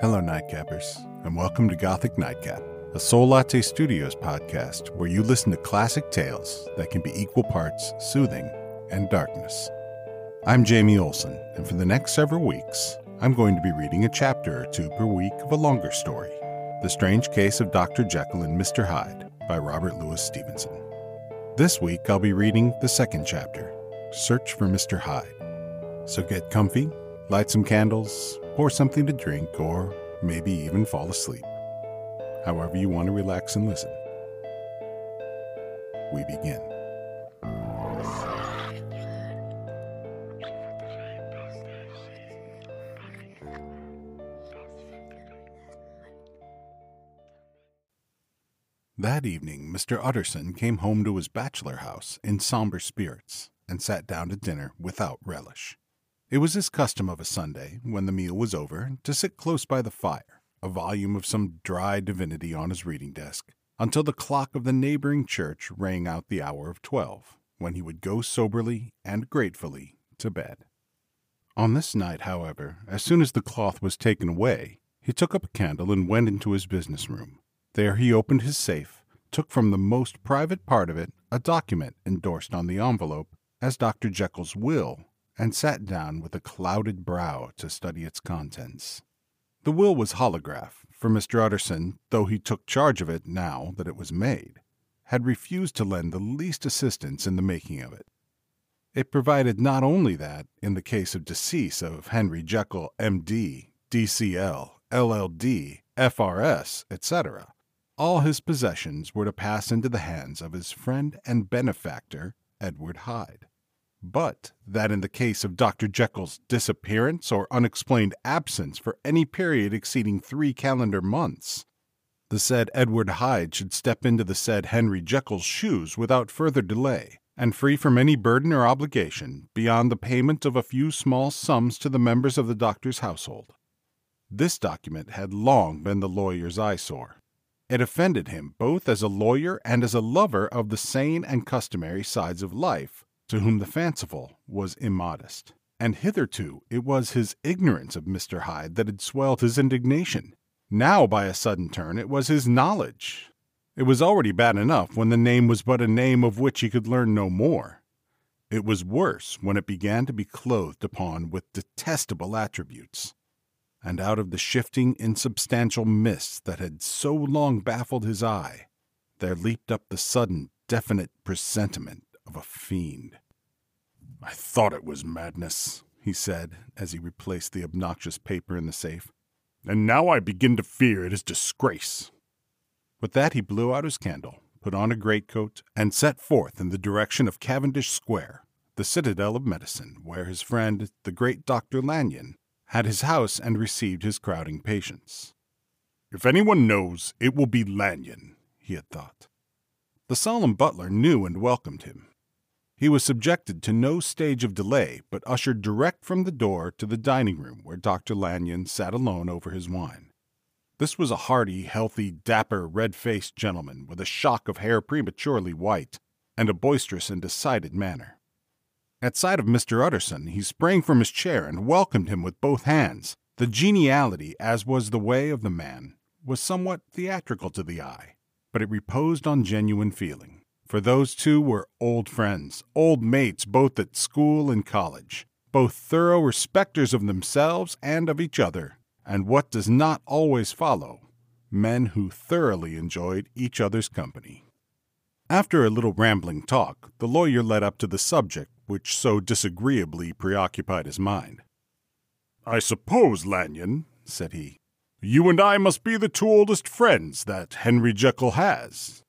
Hello, Nightcappers, and welcome to Gothic Nightcap, a Soullatte Studios podcast where you listen to classic tales that can be equal parts soothing and darkness. I'm Jamie Olson, and for the next several weeks, I'm going to be reading a chapter or two per week of a longer story The Strange Case of Dr. Jekyll and Mr. Hyde by Robert Louis Stevenson. This week, I'll be reading the second chapter Search for Mr. Hyde. So get comfy, light some candles, pour something to drink, or maybe even fall asleep. However, you want to relax and listen. We begin. That evening, Mr. Utterson came home to his bachelor house in somber spirits and sat down to dinner without relish. It was his custom of a Sunday, when the meal was over, to sit close by the fire, a volume of some dry divinity on his reading desk, until the clock of the neighboring church rang out the hour of twelve, when he would go soberly and gratefully to bed. On this night, however, as soon as the cloth was taken away, he took up a candle and went into his business room. There he opened his safe, took from the most private part of it a document endorsed on the envelope as Dr. Jekyll's will, and sat down with a clouded brow to study its contents. The will was holograph, for Mr. Utterson, though he took charge of it now that it was made, had refused to lend the least assistance in the making of it. It provided not only that, in the case of decease of Henry Jekyll, M.D., D.C.L., LL.D., F.R.S., etc., all his possessions were to pass into the hands of his friend and benefactor, Edward Hyde. But that in the case of Dr. Jekyll's disappearance or unexplained absence for any period exceeding three calendar months, the said Edward Hyde should step into the said Henry Jekyll's shoes without further delay, and free from any burden or obligation beyond the payment of a few small sums to the members of the doctor's household. This document had long been the lawyer's eyesore. It offended him both as a lawyer and as a lover of the sane and customary sides of life, to whom the fanciful was immodest. And hitherto it was his ignorance of Mr. Hyde that had swelled his indignation. Now, by a sudden turn, it was his knowledge. It was already bad enough when the name was but a name of which he could learn no more. It was worse when it began to be clothed upon with detestable attributes and out of the shifting, insubstantial mists that had so long baffled his eye, there leaped up the sudden, definite presentiment of a fiend. I thought it was madness, he said, as he replaced the obnoxious paper in the safe, and now I begin to fear it is disgrace. With that, he blew out his candle, put on a greatcoat, and set forth in the direction of Cavendish Square, the citadel of medicine, where his friend, the great Dr. Lanyon, had his house and received his crowding patients. If anyone knows, it will be Lanyon, he had thought. The solemn butler knew and welcomed him. He was subjected to no stage of delay, but ushered direct from the door to the dining room where Dr. Lanyon sat alone over his wine. This was a hearty, healthy, dapper, red faced gentleman with a shock of hair prematurely white and a boisterous and decided manner. At sight of Mr. Utterson, he sprang from his chair and welcomed him with both hands. The geniality, as was the way of the man, was somewhat theatrical to the eye, but it reposed on genuine feeling. For those two were old friends, old mates both at school and college, both thorough respecters of themselves and of each other, and what does not always follow, men who thoroughly enjoyed each other's company. After a little rambling talk, the lawyer led up to the subject which so disagreeably preoccupied his mind. I suppose, Lanyon, said he, you and I must be the two oldest friends that Henry Jekyll has.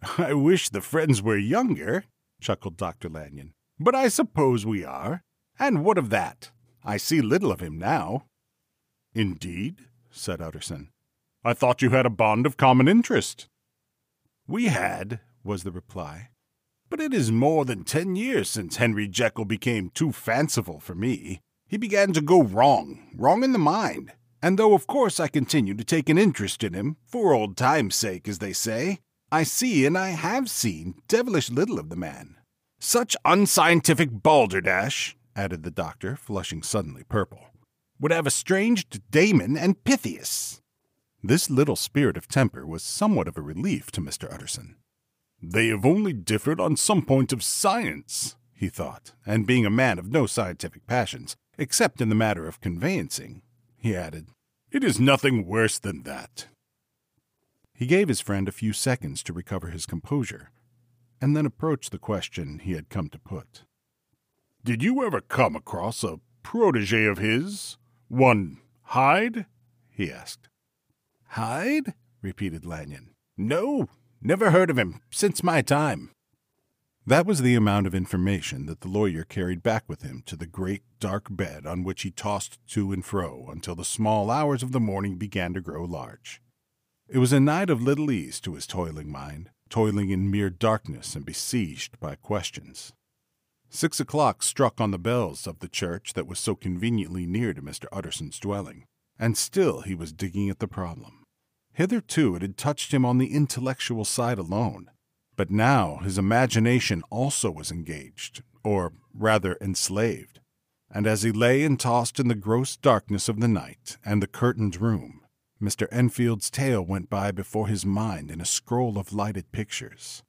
I wish the friends were younger, chuckled Dr. Lanyon, but I suppose we are. And what of that? I see little of him now. Indeed, said Utterson. I thought you had a bond of common interest. We had, was the reply. But it is more than ten years since Henry Jekyll became too fanciful for me. He began to go wrong, wrong in the mind. And though of course I continue to take an interest in him, for old time's sake, as they say, I see and I have seen devilish little of the man. Such unscientific balderdash, added the doctor, flushing suddenly purple. would have estranged Damon and Pythias. This little spirit of temper was somewhat of a relief to Mr. Utterson. They have only differed on some point of science, he thought, and being a man of no scientific passions, except in the matter of conveyancing, he added, It is nothing worse than that. He gave his friend a few seconds to recover his composure, and then approached the question he had come to put. Did you ever come across a protege of his? One Hyde? he asked. Hyde? repeated Lanyon. No, never heard of him since my time. That was the amount of information that the lawyer carried back with him to the great dark bed on which he tossed to and fro until the small hours of the morning began to grow large. It was a night of little ease to his toiling mind, toiling in mere darkness and besieged by questions. Six o'clock struck on the bells of the church that was so conveniently near to Mr. Utterson's dwelling, and still he was digging at the problem. Hitherto it had touched him on the intellectual side alone, but now his imagination also was engaged, or rather enslaved, and as he lay and tossed in the gross darkness of the night and the curtained room, Mr. Enfield's tale went by before his mind in a scroll of lighted pictures.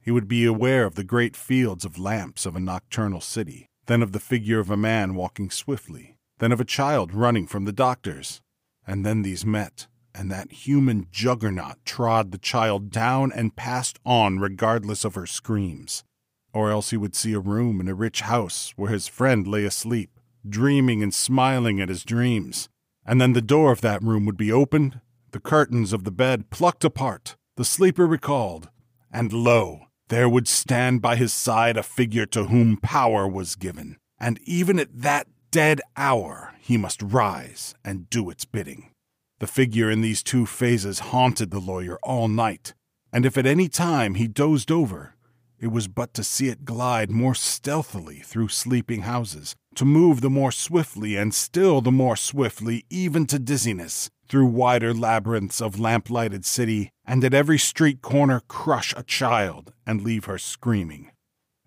He would be aware of the great fields of lamps of a nocturnal city, then of the figure of a man walking swiftly, then of a child running from the doctors. And then these met, and that human juggernaut trod the child down and passed on regardless of her screams. Or else he would see a room in a rich house where his friend lay asleep, dreaming and smiling at his dreams. And then the door of that room would be opened, the curtains of the bed plucked apart, the sleeper recalled, and lo, there would stand by his side a figure to whom power was given, and even at that dead hour he must rise and do its bidding. The figure in these two phases haunted the lawyer all night, and if at any time he dozed over, it was but to see it glide more stealthily through sleeping houses, to move the more swiftly and still the more swiftly, even to dizziness, through wider labyrinths of lamp-lighted city, and at every street corner crush a child and leave her screaming.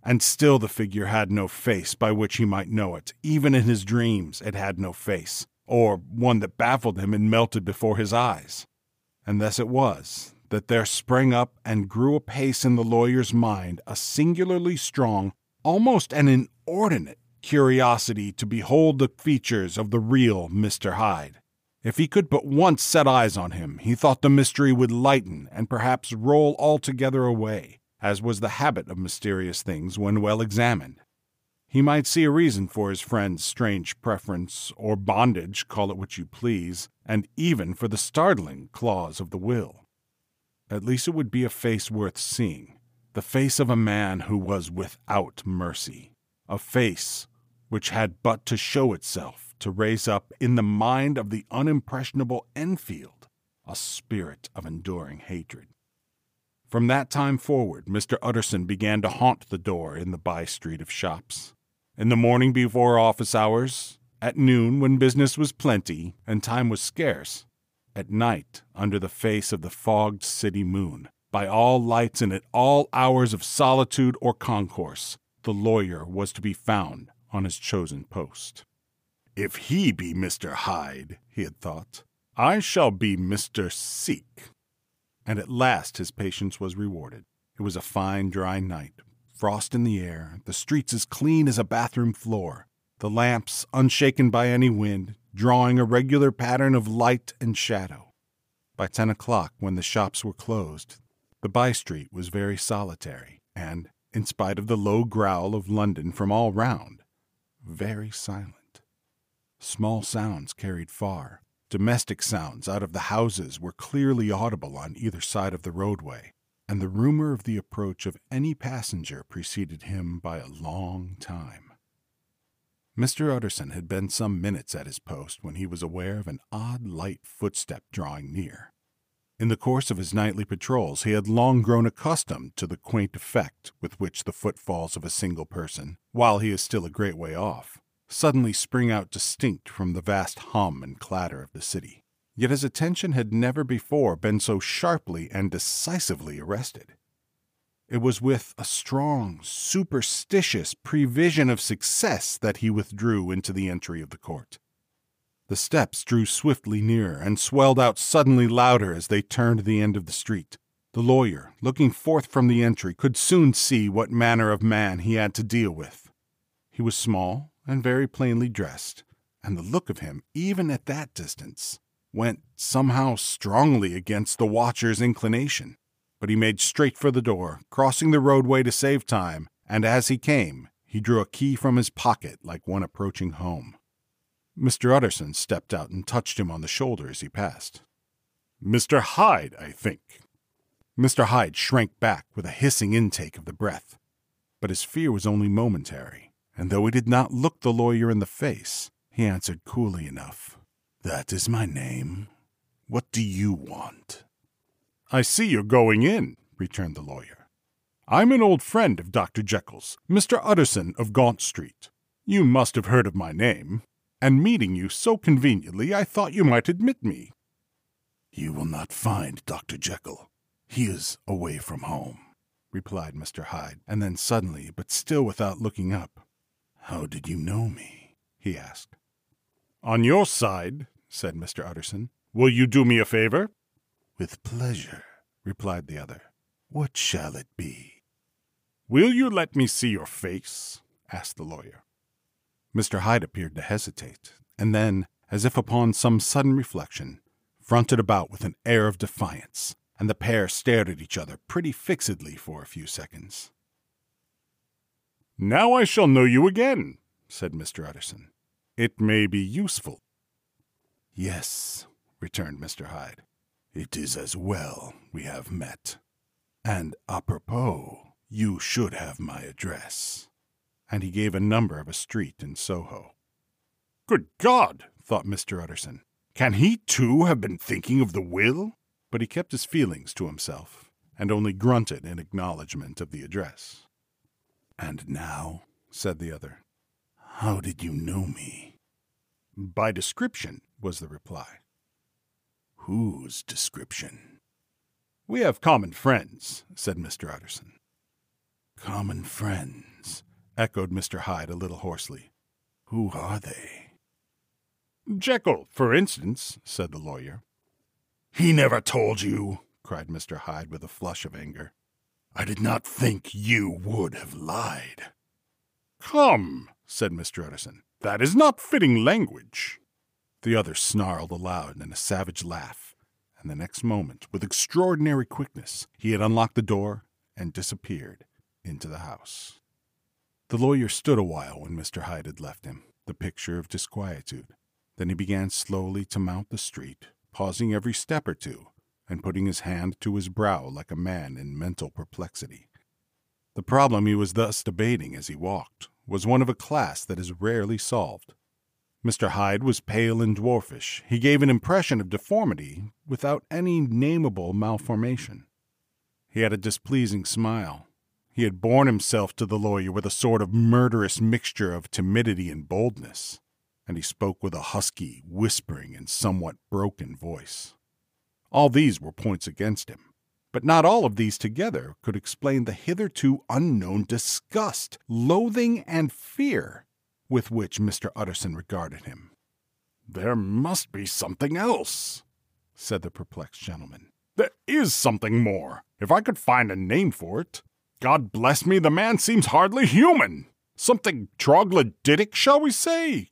And still the figure had no face by which he might know it. Even in his dreams, it had no face, or one that baffled him and melted before his eyes. And thus it was that there sprang up and grew apace in the lawyer's mind a singularly strong, almost an inordinate curiosity to behold the features of the real Mr. Hyde. If he could but once set eyes on him, he thought the mystery would lighten and perhaps roll altogether away, as was the habit of mysterious things when well examined. He might see a reason for his friend's strange preference, or bondage, call it what you please, and even for the startling clause of the will. At least it would be a face worth seeing, the face of a man who was without mercy, a face which had but to show itself to raise up in the mind of the unimpressionable Enfield a spirit of enduring hatred. From that time forward, Mr. Utterson began to haunt the door in the by street of shops. In the morning before office hours, at noon when business was plenty and time was scarce, at night under the face of the fogged city moon, by all lights and at all hours of solitude or concourse, the lawyer was to be found on his chosen post. If he be Mr. Hyde, he had thought, I shall be Mr. Seek. And at last his patience was rewarded. It was a fine, dry night, frost in the air, the streets as clean as a bathroom floor, the lamps unshaken by any wind, drawing a regular pattern of light and shadow. By ten o'clock, when the shops were closed, the by street was very solitary, and, in spite of the low growl of London from all round, very silent. Small sounds carried far. Domestic sounds out of the houses were clearly audible on either side of the roadway, and the rumor of the approach of any passenger preceded him by a long time. Mr. Utterson had been some minutes at his post when he was aware of an odd light footstep drawing near. In the course of his nightly patrols, he had long grown accustomed to the quaint effect with which the footfalls of a single person, while he is still a great way off, suddenly spring out distinct from the vast hum and clatter of the city. Yet his attention had never before been so sharply and decisively arrested. It was with a strong, superstitious prevision of success that he withdrew into the entry of the court. The steps drew swiftly nearer and swelled out suddenly louder as they turned the end of the street. The lawyer, looking forth from the entry, could soon see what manner of man he had to deal with. He was small and very plainly dressed, and the look of him, even at that distance, went somehow strongly against the watcher's inclination. But he made straight for the door, crossing the roadway to save time, and as he came, he drew a key from his pocket like one approaching home. Mr. Utterson stepped out and touched him on the shoulder as he passed. Mr. Hyde, I think. Mr. Hyde shrank back with a hissing intake of the breath. But his fear was only momentary, and though he did not look the lawyer in the face, he answered coolly enough. That is my name. What do you want? I see you're going in, returned the lawyer. I'm an old friend of Dr. Jekyll's, Mr. Utterson of Gaunt Street. You must have heard of my name, and meeting you so conveniently, I thought you might admit me. You will not find Dr. Jekyll. He is away from home, replied Mr. Hyde, and then suddenly, but still without looking up, How did you know me? he asked. On your side, said Mr. Utterson, will you do me a favor? With pleasure, replied the other. What shall it be? Will you let me see your face? asked the lawyer. Mr. Hyde appeared to hesitate, and then, as if upon some sudden reflection, fronted about with an air of defiance, and the pair stared at each other pretty fixedly for a few seconds. Now I shall know you again, said Mr. Utterson. It may be useful. Yes, returned Mr. Hyde. It is as well we have met. And apropos, you should have my address. And he gave a number of a street in Soho. Good God, thought Mr. Utterson. Can he too have been thinking of the will? But he kept his feelings to himself, and only grunted in acknowledgment of the address. And now, said the other, how did you know me? By description, was the reply. Whose description? We have common friends, said Mr. Utterson. Common friends, echoed Mr. Hyde a little hoarsely. Who are they? Jekyll, for instance, said the lawyer. He never told you, cried Mr. Hyde with a flush of anger. I did not think you would have lied. Come, said Mr. Utterson. That is not fitting language. The other snarled aloud in a savage laugh, and the next moment, with extraordinary quickness, he had unlocked the door and disappeared into the house. The lawyer stood a while when Mr. Hyde had left him, the picture of disquietude. Then he began slowly to mount the street, pausing every step or two, and putting his hand to his brow like a man in mental perplexity. The problem he was thus debating as he walked was one of a class that is rarely solved. Mr. Hyde was pale and dwarfish. He gave an impression of deformity without any nameable malformation. He had a displeasing smile. He had borne himself to the lawyer with a sort of murderous mixture of timidity and boldness, and he spoke with a husky, whispering, and somewhat broken voice. All these were points against him. But not all of these together could explain the hitherto unknown disgust, loathing, and fear with which Mr. Utterson regarded him. There must be something else, said the perplexed gentleman. There is something more, if I could find a name for it. God bless me, the man seems hardly human. Something troglodytic, shall we say?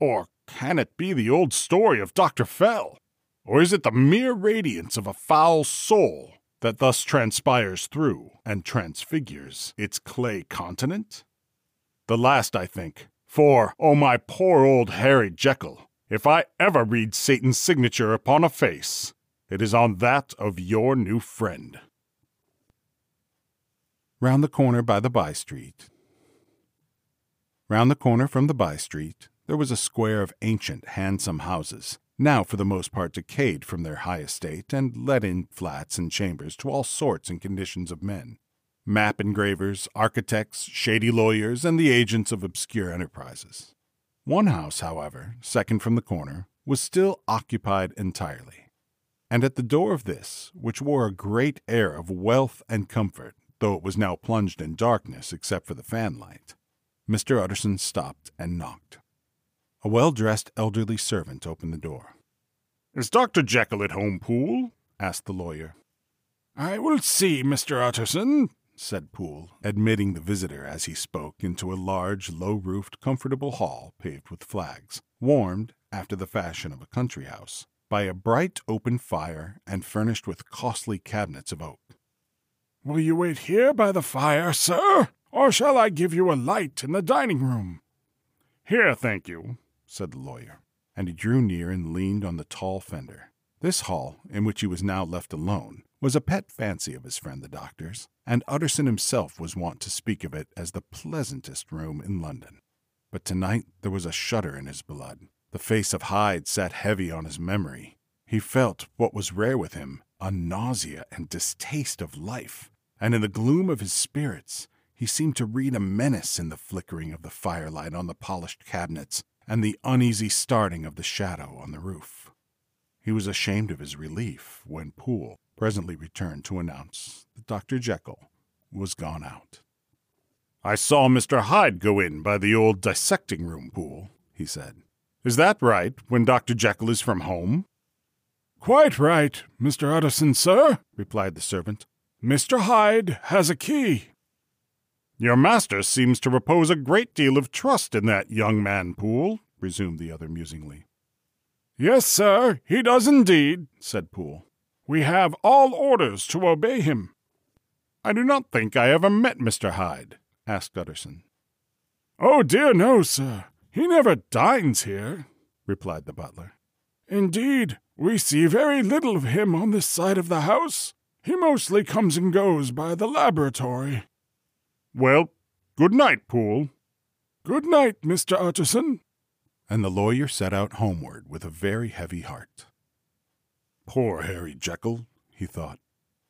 Or can it be the old story of Dr. Fell? Or is it the mere radiance of a foul soul that thus transpires through and transfigures its clay continent? The last, I think, for, oh my poor old Harry Jekyll, if I ever read Satan's signature upon a face, it is on that of your new friend. Round the corner by the by street. Round the corner from the by street, there was a square of ancient, handsome houses, now for the most part decayed from their high estate and let in flats and chambers to all sorts and conditions of men map engravers, architects, shady lawyers, and the agents of obscure enterprises. One house, however, second from the corner, was still occupied entirely. And at the door of this, which wore a great air of wealth and comfort, though it was now plunged in darkness except for the fanlight, Mr. Utterson stopped and knocked. A well dressed elderly servant opened the door. Is Dr. Jekyll at home, Poole? asked the lawyer. I will see, Mr. Utterson, said Poole, admitting the visitor as he spoke into a large, low roofed, comfortable hall paved with flags, warmed, after the fashion of a country house, by a bright open fire and furnished with costly cabinets of oak. Will you wait here by the fire, sir, or shall I give you a light in the dining room? Here, thank you, said the lawyer, and he drew near and leaned on the tall fender. This hall, in which he was now left alone, was a pet fancy of his friend the doctor's, and Utterson himself was wont to speak of it as the pleasantest room in London. But tonight there was a shudder in his blood. The face of Hyde sat heavy on his memory. He felt, what was rare with him, a nausea and distaste of life, and in the gloom of his spirits he seemed to read a menace in the flickering of the firelight on the polished cabinets and the uneasy starting of the shadow on the roof. He was ashamed of his relief when Poole presently returned to announce that Dr. Jekyll was gone out. I saw Mr. Hyde go in by the old dissecting room Poole, he said. Is that right, when Dr. Jekyll is from home? Quite right, Mr. Utterson, sir, replied the servant. Mr. Hyde has a key. Your master seems to repose a great deal of trust in that young man, Poole, resumed the other musingly. Yes, sir, he does indeed, said Poole. We have all orders to obey him. I do not think I ever met Mr. Hyde, asked Utterson. Oh, dear, no, sir. He never dines here, replied the butler. Indeed, we see very little of him on this side of the house. He mostly comes and goes by the laboratory. Well, good night, Poole. Good night, Mr. Utterson and the lawyer set out homeward with a very heavy heart. Poor Harry Jekyll, he thought.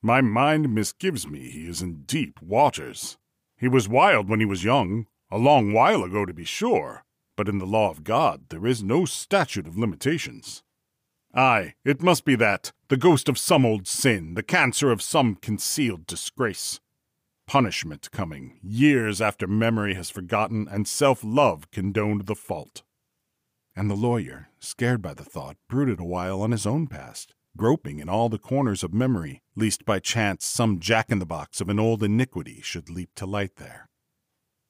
My mind misgives me he is in deep waters. He was wild when he was young, a long while ago to be sure, but in the law of God there is no statute of limitations. Ay, it must be that, the ghost of some old sin, the cancer of some concealed disgrace. Punishment coming, years after memory has forgotten and self love condoned the fault and the lawyer, scared by the thought, brooded a while on his own past, groping in all the corners of memory, lest by chance some jack in the box of an old iniquity should leap to light there.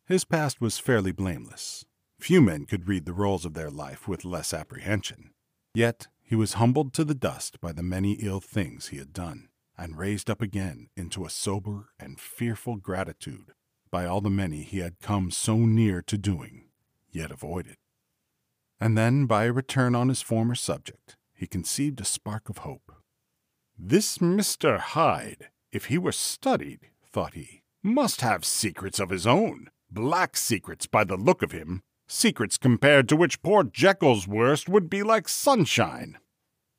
His past was fairly blameless. Few men could read the rolls of their life with less apprehension. Yet he was humbled to the dust by the many ill things he had done, and raised up again into a sober and fearful gratitude by all the many he had come so near to doing, yet avoided. And then, by a return on his former subject, he conceived a spark of hope. This Mr. Hyde, if he were studied, thought he, must have secrets of his own, black secrets by the look of him, secrets compared to which poor Jekyll's worst would be like sunshine.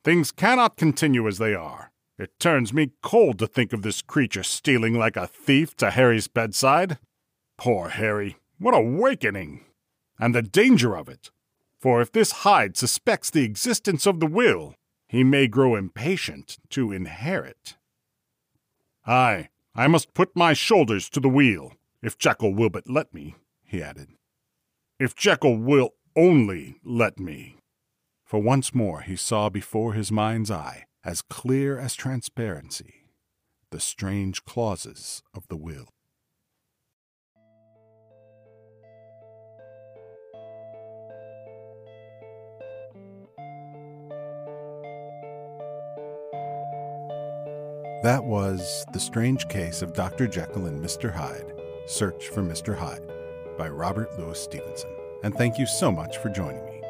Things cannot continue as they are. It turns me cold to think of this creature stealing like a thief to Harry's bedside. Poor Harry, what a awakening! And the danger of it! For if this Hyde suspects the existence of the will, he may grow impatient to inherit. Ay, I must put my shoulders to the wheel, if Jekyll will but let me, he added. If Jekyll will only let me. For once more he saw before his mind's eye, as clear as transparency, the strange clauses of the will. That was The Strange Case of Dr. Jekyll and Mr. Hyde Search for Mr. Hyde by Robert Louis Stevenson. And thank you so much for joining me.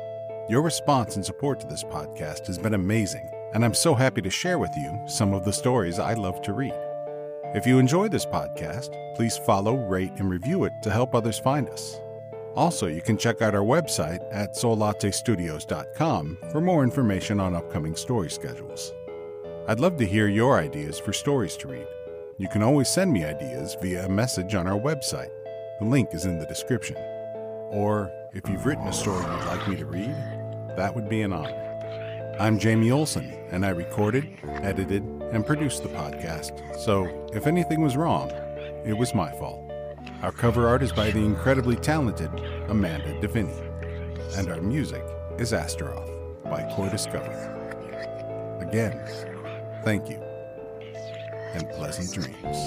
Your response and support to this podcast has been amazing, and I'm so happy to share with you some of the stories I love to read. If you enjoy this podcast, please follow, rate, and review it to help others find us. Also, you can check out our website at soullattestudios.com for more information on upcoming story schedules. I'd love to hear your ideas for stories to read. You can always send me ideas via a message on our website. The link is in the description. Or if you've written a story you'd like me to read, that would be an honor. I'm Jamie Olson, and I recorded, edited, and produced the podcast, so if anything was wrong, it was my fault. Our cover art is by the incredibly talented Amanda DeViney. and our music is Astaroth by Koi-discovery. Again, thank you and pleasant dreams.